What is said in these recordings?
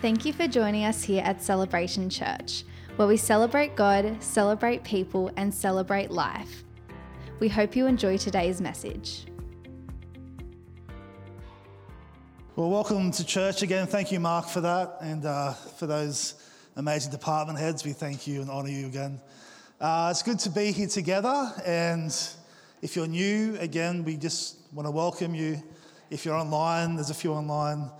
Thank you for joining us here at Celebration Church, where we celebrate God, celebrate people, and celebrate life. We hope you enjoy today's message. Well, welcome to church again. Thank you, Mark, for that. And uh, for those amazing department heads, we thank you and honour you again. Uh, it's good to be here together. And if you're new, again, we just want to welcome you. If you're online, there's a few online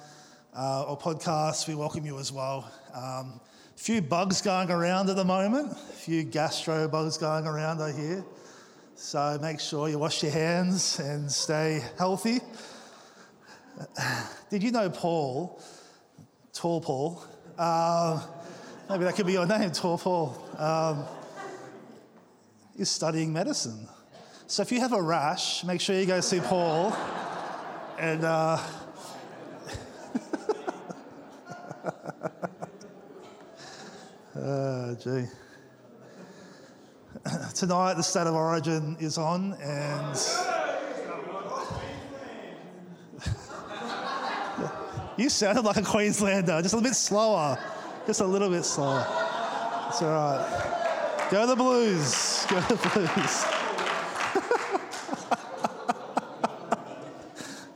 uh, or podcasts, we welcome you as well. Um, few bugs going around at the moment, a few gastro bugs going around, I hear. So make sure you wash your hands and stay healthy. Did you know Paul, Tall Paul? Uh, maybe that could be your name, Tall Paul. Um, is studying medicine. So if you have a rash, make sure you go see Paul. And uh, uh, gee. Tonight, the State of Origin is on, and you sounded like a Queenslander, just a little bit slower, just a little bit slower. It's all right. Go the Blues. Go the Blues.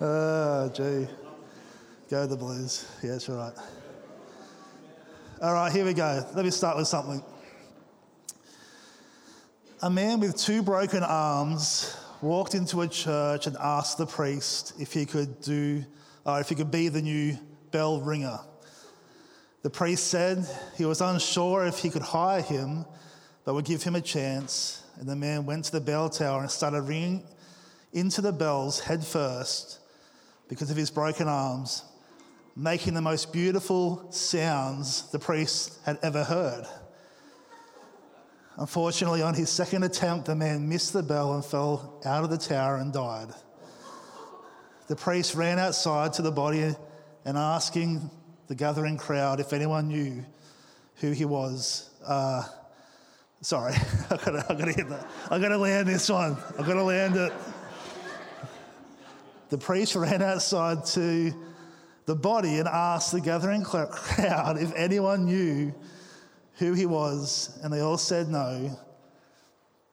oh, gee. Go the Blues. Yeah, that's right. All right, here we go. Let me start with something. A man with two broken arms walked into a church and asked the priest if he could do, uh, if he could be the new bell ringer. The priest said he was unsure if he could hire him, but would give him a chance. And the man went to the bell tower and started ringing into the bells head first because of his broken arms, making the most beautiful sounds the priest had ever heard. Unfortunately, on his second attempt, the man missed the bell and fell out of the tower and died. The priest ran outside to the body and asking the gathering crowd if anyone knew who he was. Uh, sorry, I've got, to, I've got to hit that. I've got to land this one. I've got to land it. The priest ran outside to the body and asked the gathering crowd if anyone knew who he was, and they all said no,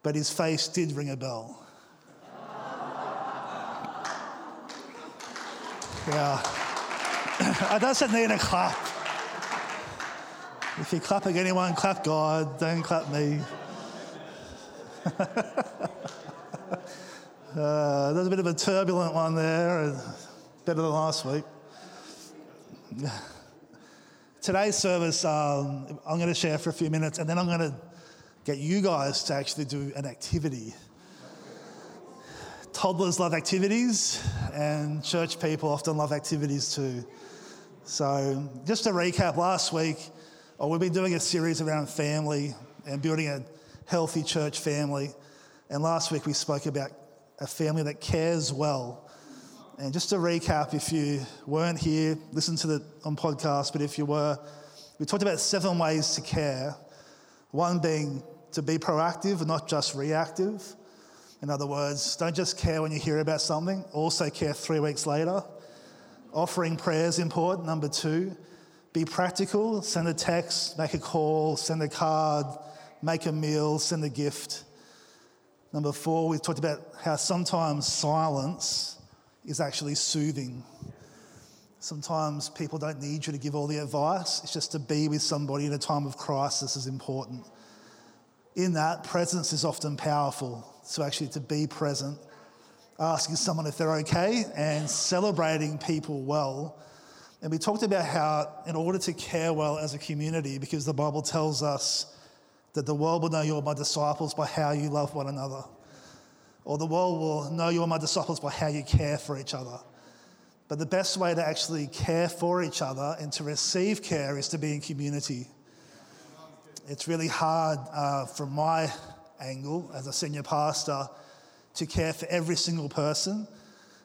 but his face did ring a bell. yeah. I doesn't need a clap. If you're clapping anyone, clap God, don't clap me. uh, there's a bit of a turbulent one there, better than last week. Today's service, um, I'm going to share for a few minutes, and then I'm going to get you guys to actually do an activity. Toddlers love activities, and church people often love activities too. So, just to recap, last week, oh, we've been doing a series around family and building a healthy church family. And last week, we spoke about a family that cares well and just to recap, if you weren't here, listen to the on podcast, but if you were, we talked about seven ways to care. One being to be proactive, and not just reactive. In other words, don't just care when you hear about something, also care three weeks later. Offering prayer is important. Number two, be practical, send a text, make a call, send a card, make a meal, send a gift. Number four, we talked about how sometimes silence is actually soothing. Sometimes people don't need you to give all the advice, it's just to be with somebody in a time of crisis is important. In that, presence is often powerful. So, actually, to be present, asking someone if they're okay, and celebrating people well. And we talked about how, in order to care well as a community, because the Bible tells us that the world will know you're my disciples by how you love one another or the world will know you are my disciples by how you care for each other. But the best way to actually care for each other and to receive care is to be in community. It's really hard uh, from my angle as a senior pastor to care for every single person.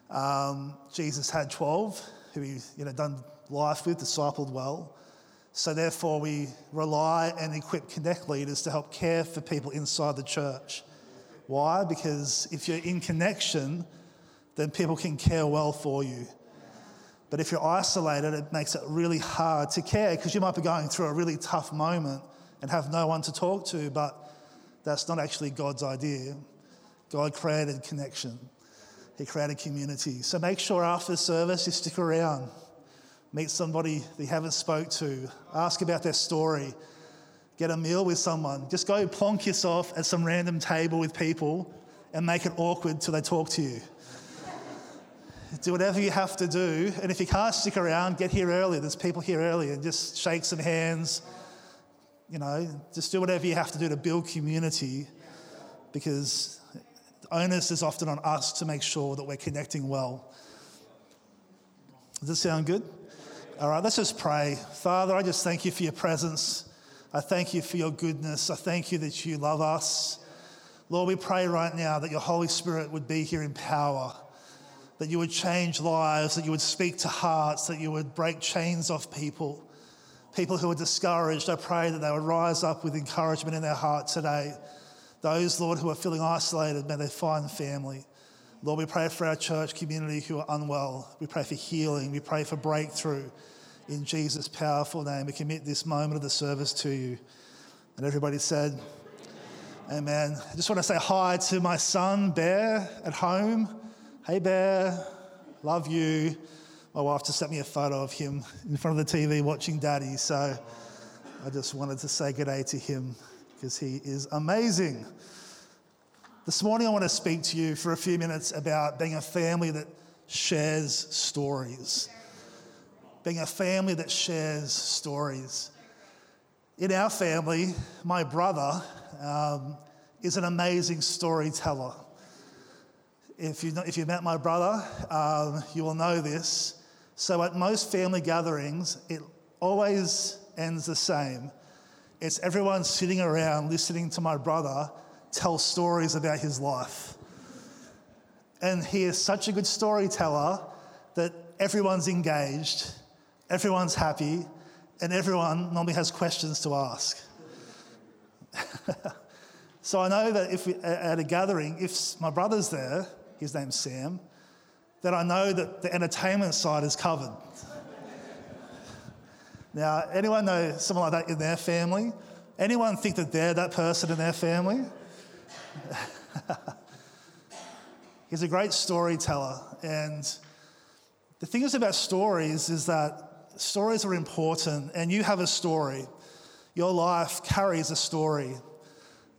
Um, Jesus had 12 who he you know, done life with, discipled well. So therefore, we rely and equip Connect leaders to help care for people inside the church. Why? Because if you're in connection, then people can care well for you. But if you're isolated, it makes it really hard to care because you might be going through a really tough moment and have no one to talk to, but that's not actually God's idea. God created connection, He created community. So make sure after service you stick around, meet somebody that you haven't spoke to, ask about their story, get a meal with someone. Just go plonk yourself at some random table with people and make it awkward till they talk to you. do whatever you have to do. And if you can't stick around, get here early. There's people here early and just shake some hands. You know, just do whatever you have to do to build community because the onus is often on us to make sure that we're connecting well. Does this sound good? All right, let's just pray. Father, I just thank you for your presence. I thank you for your goodness. I thank you that you love us. Lord, we pray right now that your Holy Spirit would be here in power, that you would change lives, that you would speak to hearts, that you would break chains off people. People who are discouraged, I pray that they would rise up with encouragement in their heart today. Those, Lord, who are feeling isolated, may they find family. Lord, we pray for our church community who are unwell. We pray for healing. We pray for breakthrough. In Jesus' powerful name, we commit this moment of the service to you. And everybody said, Amen. I just want to say hi to my son, Bear, at home. Hey, Bear, love you. My wife just sent me a photo of him in front of the TV watching Daddy. So I just wanted to say good day to him because he is amazing. This morning, I want to speak to you for a few minutes about being a family that shares stories being a family that shares stories. In our family, my brother um, is an amazing storyteller. If you, if you met my brother, um, you will know this. So, at most family gatherings, it always ends the same. It's everyone sitting around listening to my brother tell stories about his life. And he is such a good storyteller that everyone's engaged everyone's happy, and everyone normally has questions to ask. so I know that if we, at a gathering, if my brother's there, his name's Sam, then I know that the entertainment side is covered. now, anyone know someone like that in their family? Anyone think that they're that person in their family? He's a great storyteller, and the thing is about stories is that stories are important, and you have a story. Your life carries a story,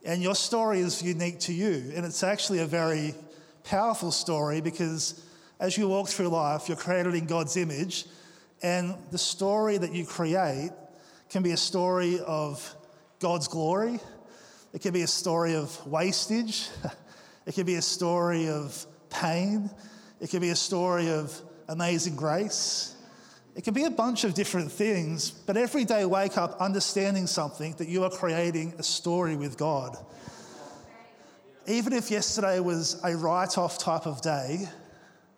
and your story is unique to you. And it's actually a very powerful story because as you walk through life, you're created in God's image, and the story that you create can be a story of God's glory, it can be a story of wastage, it can be a story of pain, it can be a story of amazing grace. It can be a bunch of different things, but every day wake up understanding something that you are creating a story with God. Even if yesterday was a write off type of day,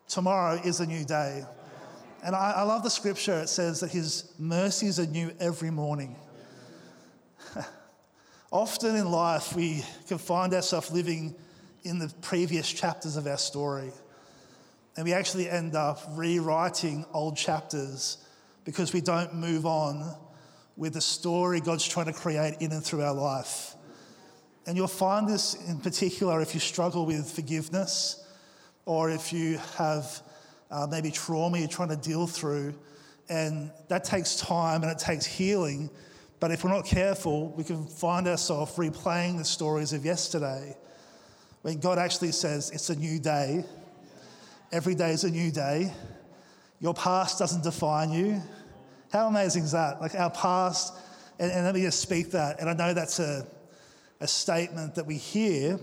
tomorrow is a new day. And I, I, love the scripture, it says that his mercies are new every morning. Often in life, we can find ourselves living in the previous chapters of our story. And we actually end up rewriting old chapters because we don't move on with the story God's trying to create in and through our life. And you'll find this in particular if you struggle with forgiveness or if you have uh, maybe trauma you're trying to deal through. And that takes time and it takes healing. But if we're not careful, we can find ourselves replaying the stories of yesterday when God actually says it's a new day Every day is a new day. Your past doesn't define you. How amazing is that? Like our past, and, and let me just speak that. And I know that's a, a statement that we hear.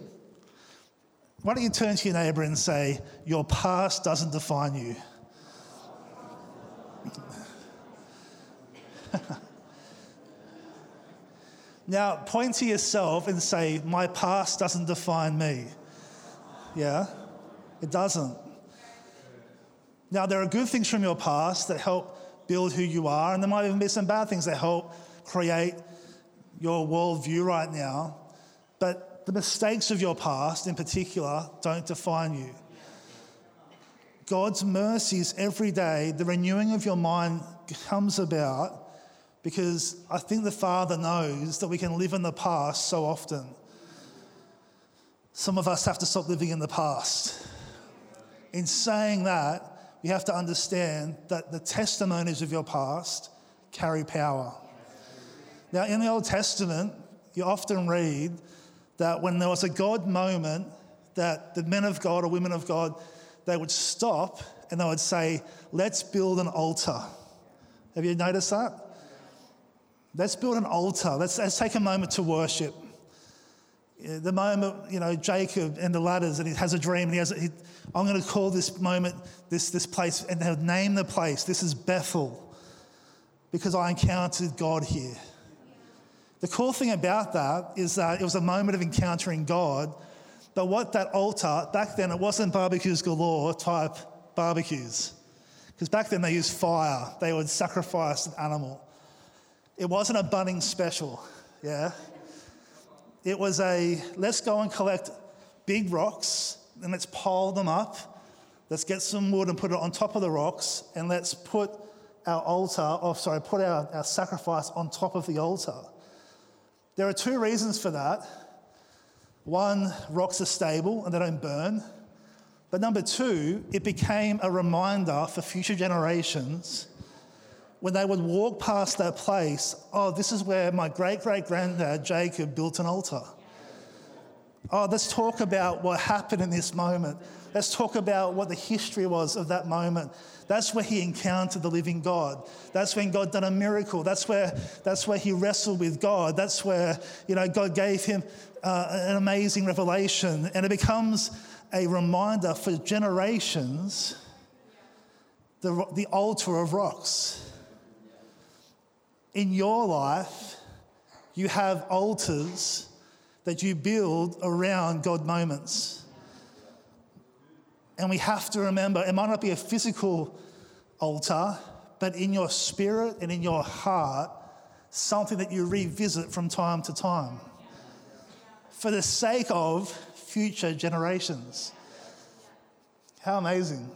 Why don't you turn to your neighbour and say, Your past doesn't define you? now, point to yourself and say, My past doesn't define me. Yeah? It doesn't. Now, there are good things from your past that help build who you are, and there might even be some bad things that help create your worldview right now. But the mistakes of your past, in particular, don't define you. God's mercies every day, the renewing of your mind comes about because I think the Father knows that we can live in the past so often. Some of us have to stop living in the past. In saying that, you have to understand that the testimonies of your past carry power. Now, in the Old Testament, you often read that when there was a God moment, that the men of God or women of God, they would stop and they would say, Let's build an altar. Have you noticed that? Let's build an altar. Let's, let's take a moment to worship. The moment, you know, Jacob and the ladders, and he has a dream, and he has, he, I'm going to call this moment, this, this place, and they'll name the place. This is Bethel, because I encountered God here. The cool thing about that is that it was a moment of encountering God, but what that altar, back then, it wasn't barbecues galore type barbecues. Because back then they used fire, they would sacrifice an animal. It wasn't a Bunnings special, yeah? It was a let's go and collect big rocks and let's pile them up. Let's get some wood and put it on top of the rocks and let's put our altar, or sorry, put our, our sacrifice on top of the altar. There are two reasons for that. One, rocks are stable and they don't burn. But number two, it became a reminder for future generations when they would walk past that place, oh, this is where my great great granddad Jacob built an altar. Oh, let's talk about what happened in this moment. Let's talk about what the history was of that moment. That's where he encountered the living God. That's when God done a miracle. That's where, that's where he wrestled with God. That's where, you know, God gave him uh, an amazing revelation. And it becomes a reminder for generations the, the altar of rocks. In your life, you have altars that you build around God moments. And we have to remember it might not be a physical altar, but in your spirit and in your heart, something that you revisit from time to time for the sake of future generations. How amazing.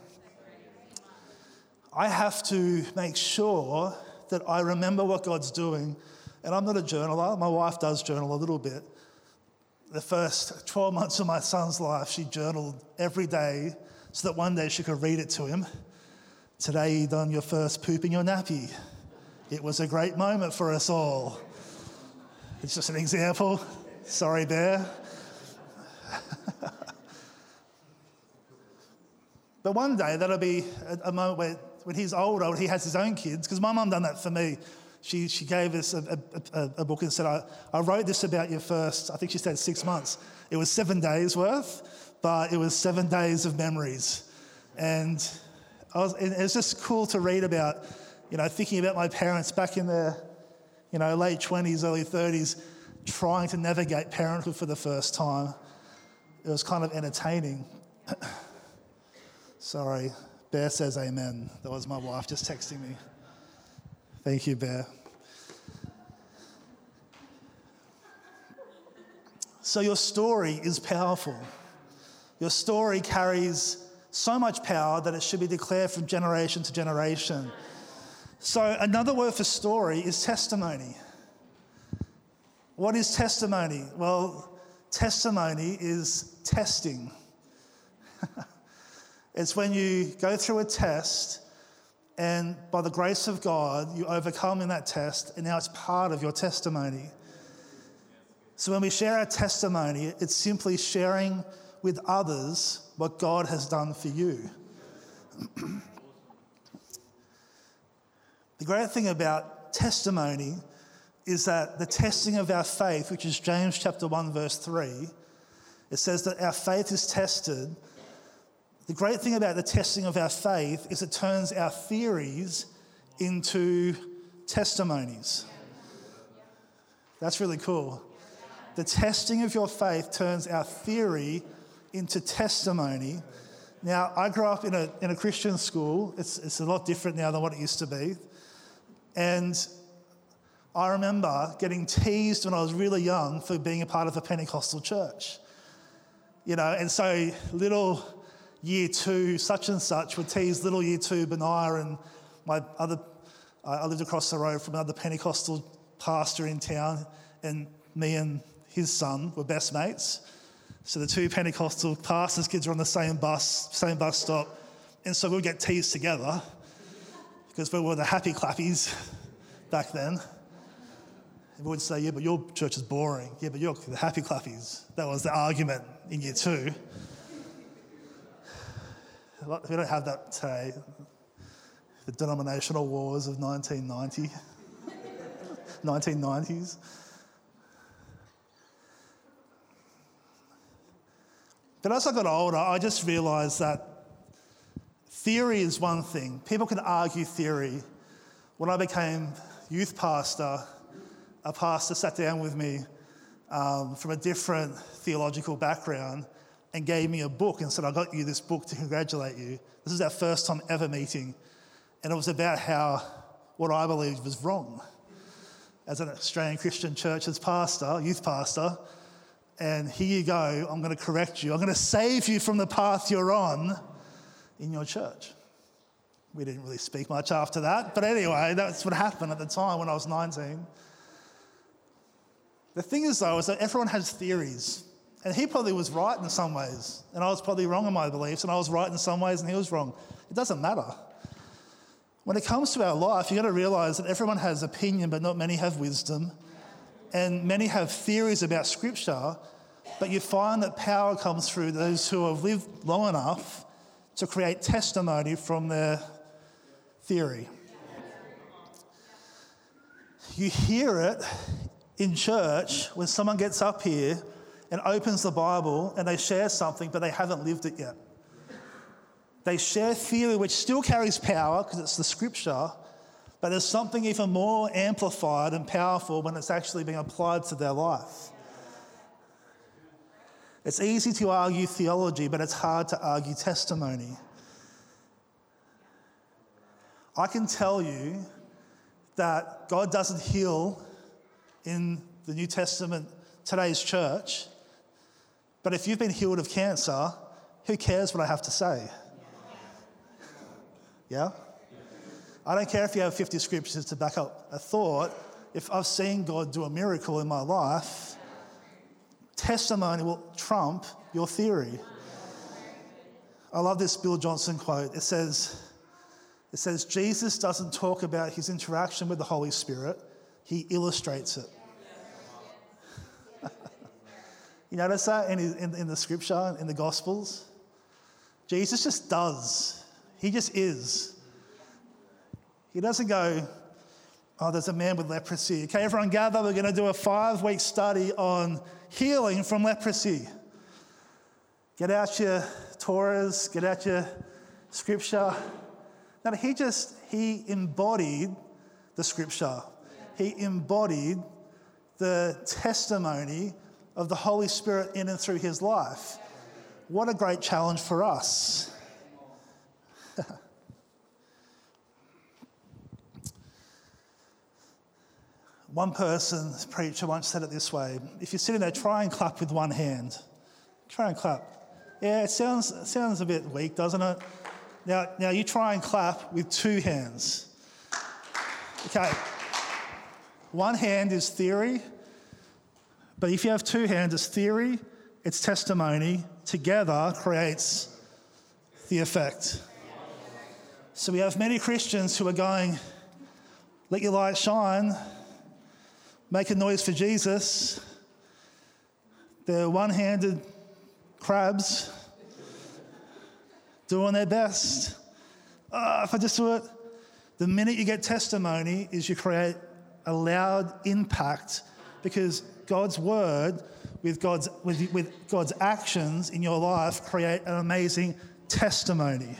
I have to make sure that I remember what God's doing. And I'm not a journaler, my wife does journal a little bit the first 12 months of my son's life, she journaled every day so that one day she could read it to him. Today, you done your first poop in your nappy. It was a great moment for us all. It's just an example. Sorry, Bear. but one day, that'll be a, a moment where, when he's older, he has his own kids, because my mum done that for me she, she gave us a, a, a book and said, I, I wrote this about your first, I think she said six months. It was seven days worth, but it was seven days of memories. And, I was, and it was just cool to read about, you know, thinking about my parents back in their, you know, late 20s, early 30s, trying to navigate parenthood for the first time. It was kind of entertaining. Sorry, Bear says amen. That was my wife just texting me. Thank you, Bear. So, your story is powerful. Your story carries so much power that it should be declared from generation to generation. So, another word for story is testimony. What is testimony? Well, testimony is testing. it's when you go through a test and by the grace of God, you overcome in that test, and now it's part of your testimony. So when we share our testimony, it's simply sharing with others what God has done for you. the great thing about testimony is that the testing of our faith, which is James chapter 1, verse 3, it says that our faith is tested the great thing about the testing of our faith is it turns our theories into testimonies. That's really cool. The testing of your faith turns our theory into testimony. Now, I grew up in a, in a Christian school. It's, it's a lot different now than what it used to be. And I remember getting teased when I was really young for being a part of a Pentecostal church. You know, and so little year two, such and such, would tease little year two, Benaiah, and my other, I lived across the road from another Pentecostal pastor in town, and me and his son were best mates. So the two Pentecostal pastors' kids were on the same bus, same bus stop, and so we'd get teased together because we were the happy clappies back then. And we would say, Yeah, but your church is boring. Yeah, but you're the happy clappies. That was the argument in year two. We don't have that today. The denominational wars of 1990, 1990s. But as I got older, I just realised that theory is one thing. People can argue theory. When I became youth pastor, a pastor sat down with me um, from a different theological background and gave me a book and said, I got you this book to congratulate you. This is our first time ever meeting. And it was about how what I believed was wrong. As an Australian Christian church's pastor, youth pastor, and here you go, I'm going to correct you. I'm going to save you from the path you're on in your church. We didn't really speak much after that, but anyway, that's what happened at the time when I was 19. The thing is, though, is that everyone has theories. And he probably was right in some ways, and I was probably wrong in my beliefs, and I was right in some ways, and he was wrong. It doesn't matter. When it comes to our life, you've got to realize that everyone has opinion, but not many have wisdom. And many have theories about Scripture, but you find that power comes through those who have lived long enough to create testimony from their theory. You hear it in church when someone gets up here and opens the Bible and they share something, but they haven't lived it yet. They share theory, which still carries power because it's the scripture, but there's something even more amplified and powerful when it's actually being applied to their life. It's easy to argue theology, but it's hard to argue testimony. I can tell you that God doesn't heal in the New Testament, today's church, but if you've been healed of cancer, who cares what I have to say? Yeah? I don't care if you have 50 scriptures to back up a thought. If I've seen God do a miracle in my life, testimony will trump your theory. I love this Bill Johnson quote. It says, it says, Jesus doesn't talk about his interaction with the Holy Spirit, he illustrates it. You notice that in, in, in the scripture, in the Gospels? Jesus just does. He just is. He doesn't go, oh, there's a man with leprosy. Okay, everyone gather. We're going to do a five week study on healing from leprosy. Get out your Torahs, get out your scripture. No, he just, he embodied the scripture. He embodied the testimony of the Holy Spirit in and through his life. What a great challenge for us. one person, preacher, once said it this way if you're sitting there, try and clap with one hand. Try and clap. Yeah, it sounds, it sounds a bit weak, doesn't it? Now, now you try and clap with two hands. Okay. One hand is theory, but if you have two hands, it's theory, it's testimony, together creates the effect. So we have many Christians who are going, let your light shine, make a noise for Jesus. They're one handed crabs doing their best. Oh, if I just do it. The minute you get testimony, is you create a loud impact because God's word with God's, with, with God's actions in your life create an amazing testimony.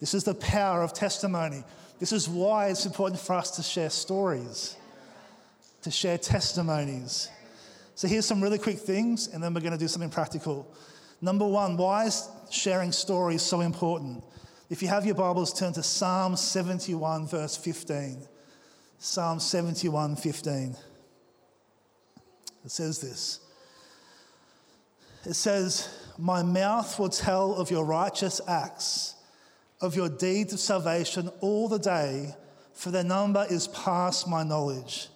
This is the power of testimony. This is why it's important for us to share stories, to share testimonies. So, here's some really quick things, and then we're going to do something practical. Number one, why is sharing stories so important? If you have your Bibles, turn to Psalm 71, verse 15. Psalm 71, 15. It says this. It says, My mouth will tell of your righteous acts, of your deeds of salvation all the day, for their number is past my knowledge.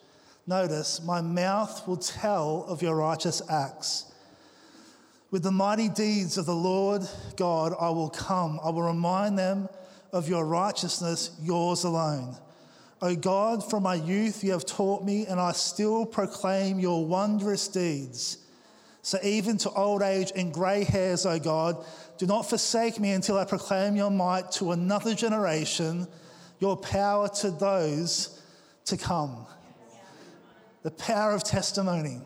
Notice, my mouth will tell of your righteous acts. With the mighty deeds of the Lord God, I will come. I will remind them of your righteousness, yours alone. O God, from my youth you have taught me, and I still proclaim your wondrous deeds. So even to old age and grey hairs, O God, do not forsake me until I proclaim your might to another generation, your power to those to come. The power of testimony.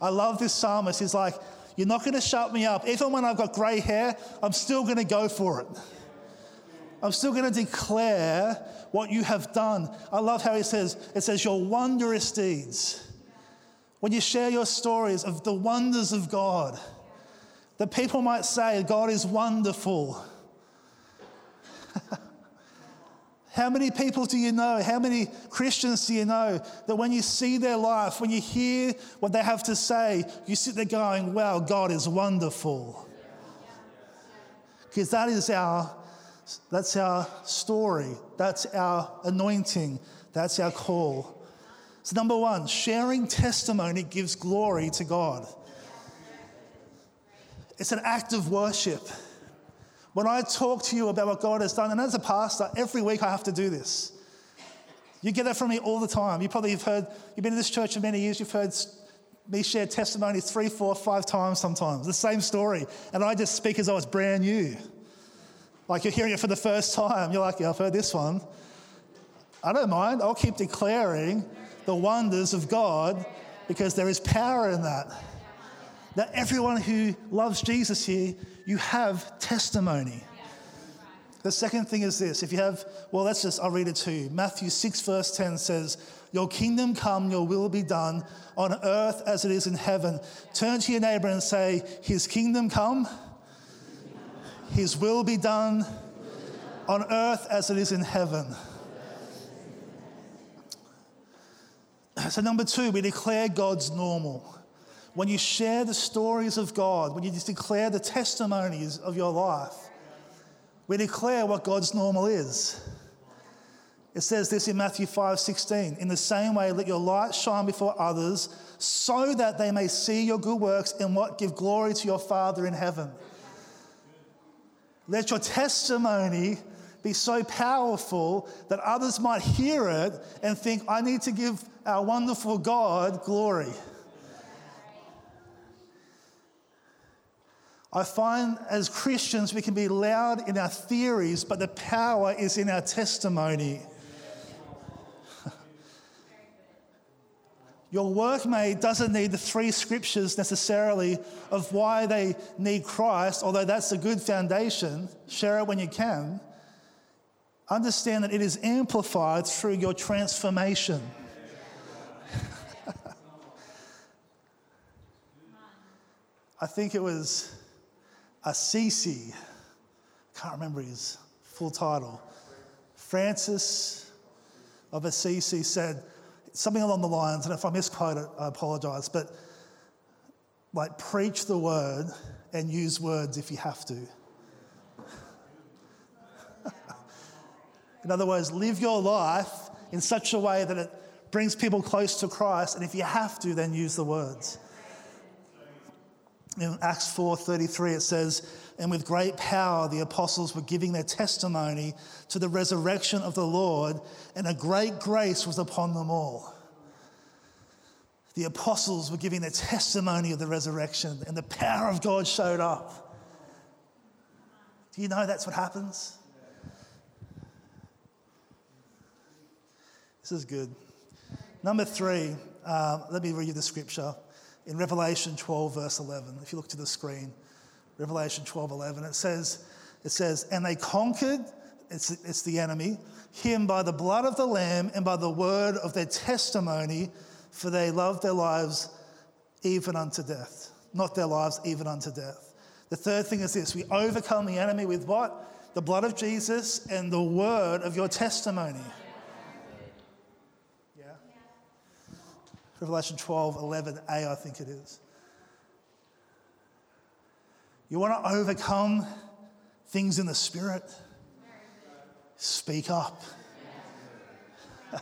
I love this psalmist. He's like, you're not going to shut me up. Even when I've got grey hair, I'm still going to go for it. I'm still going to declare what you have done. I love how he says, it says, your wondrous deeds. When you share your stories of the wonders of God, that people might say, God is wonderful. How many people do you know? How many Christians do you know that when you see their life, when you hear what they have to say, you sit there going, wow, God is wonderful? Because that is our, that's our story, that's our anointing, that's our call. So, number one, sharing testimony gives glory to God. It's an act of worship. When I talk to you about what God has done, and as a pastor, every week I have to do this. You get that from me all the time. You probably have heard, you've been in this church for many years, you've heard me share testimonies three, four, five times sometimes, the same story. And I just speak as though it's brand new. Like you're hearing it for the first time. You're like, yeah, I've heard this one. I don't mind. I'll keep declaring the wonders of God because there is power in that. That everyone who loves Jesus here you have testimony. The second thing is this if you have, well, let's just, I'll read it to you. Matthew 6, verse 10 says, Your kingdom come, your will be done on earth as it is in heaven. Turn to your neighbor and say, His kingdom come, His will be done on earth as it is in heaven. So, number two, we declare God's normal when you share the stories of God, when you just declare the testimonies of your life, we declare what God's normal is. It says this in Matthew 5 16. In the same way, let your light shine before others so that they may see your good works and what give glory to your Father in heaven. Let your testimony be so powerful that others might hear it and think, I need to give our wonderful God glory. I find as Christians we can be loud in our theories, but the power is in our testimony. Your workmate doesn't need the three scriptures necessarily of why they need Christ, although that's a good foundation. Share it when you can. Understand that it is amplified through your transformation. I think it was Assisi, can't remember his full title, Francis of Assisi said something along the lines, and if I misquote it, I apologize, but like preach the word and use words if you have to. in other words, live your life in such a way that it brings people close to Christ, and if you have to, then use the words in Acts 4:33 it says, "And with great power the apostles were giving their testimony to the resurrection of the Lord, and a great grace was upon them all." The apostles were giving their testimony of the resurrection, and the power of God showed up. Do you know that's what happens? This is good. Number three, uh, let me read you the scripture in Revelation 12, verse 11. If you look to the screen, Revelation 12, 11, it says, it says, and they conquered, it's, it's the enemy, him by the blood of the Lamb and by the word of their testimony, for they loved their lives even unto death. Not their lives even unto death. The third thing is this we overcome the enemy with what? The blood of Jesus and the word of your testimony. Yeah? Revelation 12, 11a, I think it is. You want to overcome things in the spirit? Speak up.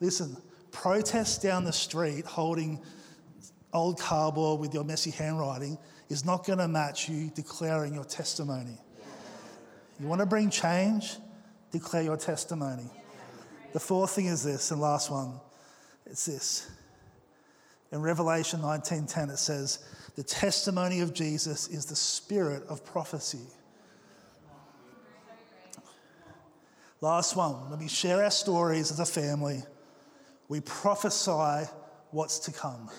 Listen, protest down the street holding old cardboard with your messy handwriting is not going to match you declaring your testimony. You want to bring change? Declare your testimony. The fourth thing is this, and last one, it's this. In Revelation 19:10 it says, "The testimony of Jesus is the spirit of prophecy." Last one, let me share our stories as a family. We prophesy what's to come.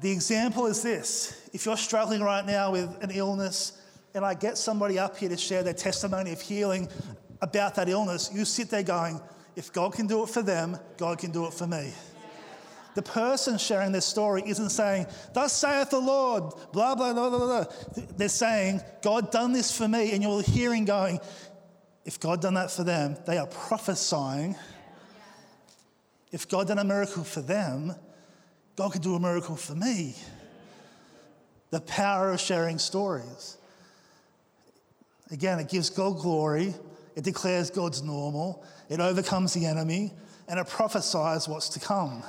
The example is this if you're struggling right now with an illness, and I get somebody up here to share their testimony of healing about that illness, you sit there going, if God can do it for them, God can do it for me. The person sharing their story isn't saying, Thus saith the Lord, blah, blah, blah, blah, blah. They're saying, God done this for me. And you're hearing going, if God done that for them, they are prophesying. If God done a miracle for them, God could do a miracle for me. The power of sharing stories. Again, it gives God glory, it declares God's normal, it overcomes the enemy, and it prophesies what's to come.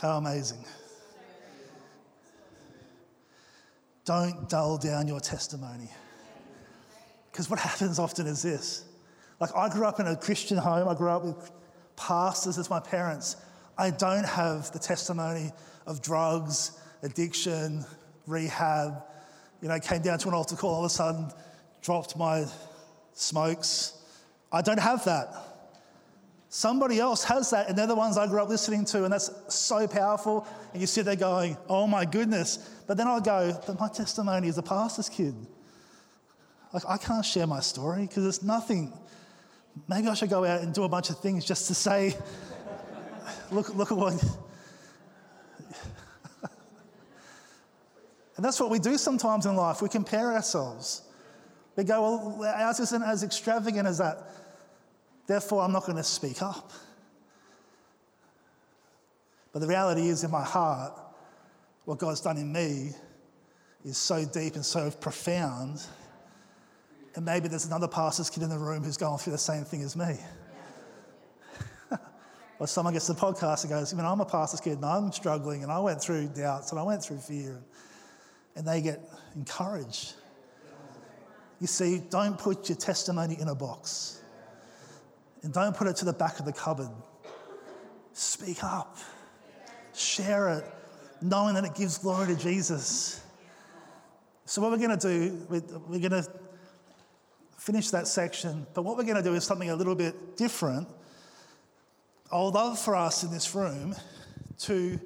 How amazing. Don't dull down your testimony. Because what happens often is this. Like, I grew up in a Christian home, I grew up with pastors as my parents, I don't have the testimony of drugs, addiction, rehab. You know, came down to an altar call, all of a sudden dropped my smokes. I don't have that. Somebody else has that, and they're the ones I grew up listening to, and that's so powerful. And you sit there going, oh my goodness. But then I'll go, but my testimony is a pastor's kid. Like, I can't share my story because it's nothing maybe I should go out and do a bunch of things just to say, look, look at what. and that's what we do sometimes in life. We compare ourselves. We go, well, ours isn't as extravagant as that. Therefore, I'm not going to speak up. But the reality is, in my heart, what God's done in me is so deep and so profound and maybe there's another pastor's kid in the room who's going through the same thing as me. or someone gets to the podcast and goes, I mean, I'm a pastor's kid and I'm struggling and I went through doubts and I went through fear. And they get encouraged. You see, don't put your testimony in a box and don't put it to the back of the cupboard. Speak up, share it, knowing that it gives glory to Jesus. So, what we're going to do, we're going to finish that section. But what we're going to do is something a little bit different. I would love for us in this room to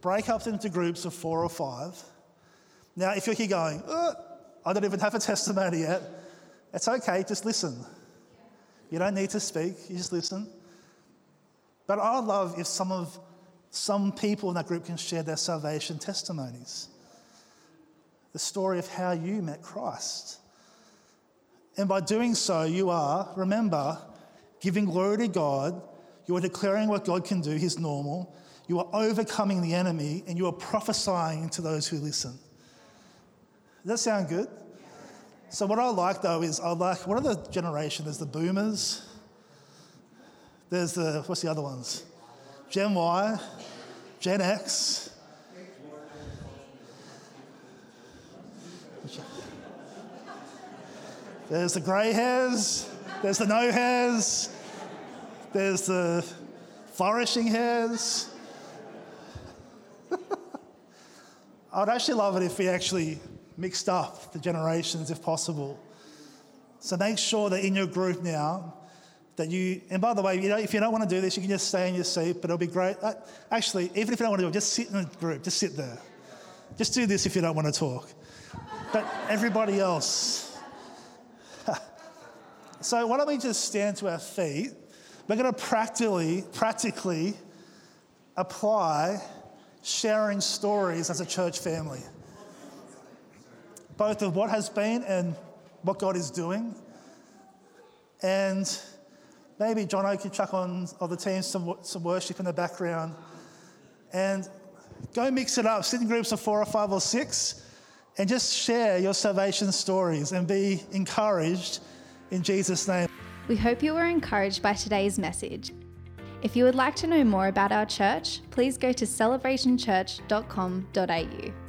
break up into groups of four or five. Now, if you're here going, oh, I don't even have a testimony yet, it's okay, just listen. You don't need to speak, you just listen. But I'd love if some of some people in that group can share their salvation testimonies. The story of how you met Christ. And by doing so, you are, remember, giving glory to God. You are declaring what God can do, His normal. You are overcoming the enemy, and you are prophesying to those who listen. Does that sound good? So, what I like though is I like, what are the generation? There's the boomers, there's the, what's the other ones? Gen Y, Gen X, There's the grey hairs, there's the no hairs, there's the flourishing hairs. I'd actually love it if we actually mixed up the generations if possible. So make sure that in your group now, that you, and by the way, you know, if you don't want to do this, you can just stay in your seat, but it'll be great. Uh, actually, even if you don't want to do it, just sit in a group, just sit there. Just do this if you don't want to talk. But everybody else, so why don't we just stand to our feet? We're going to practically, practically apply sharing stories as a church family, both of what has been and what God is doing. And maybe John O can chuck on of the team some, some worship in the background. And go mix it up, sit in groups of four or five or six, and just share your salvation stories and be encouraged in Jesus' name. We hope you were encouraged by today's message. If you would like to know more about our church, please go to celebrationchurch.com.au.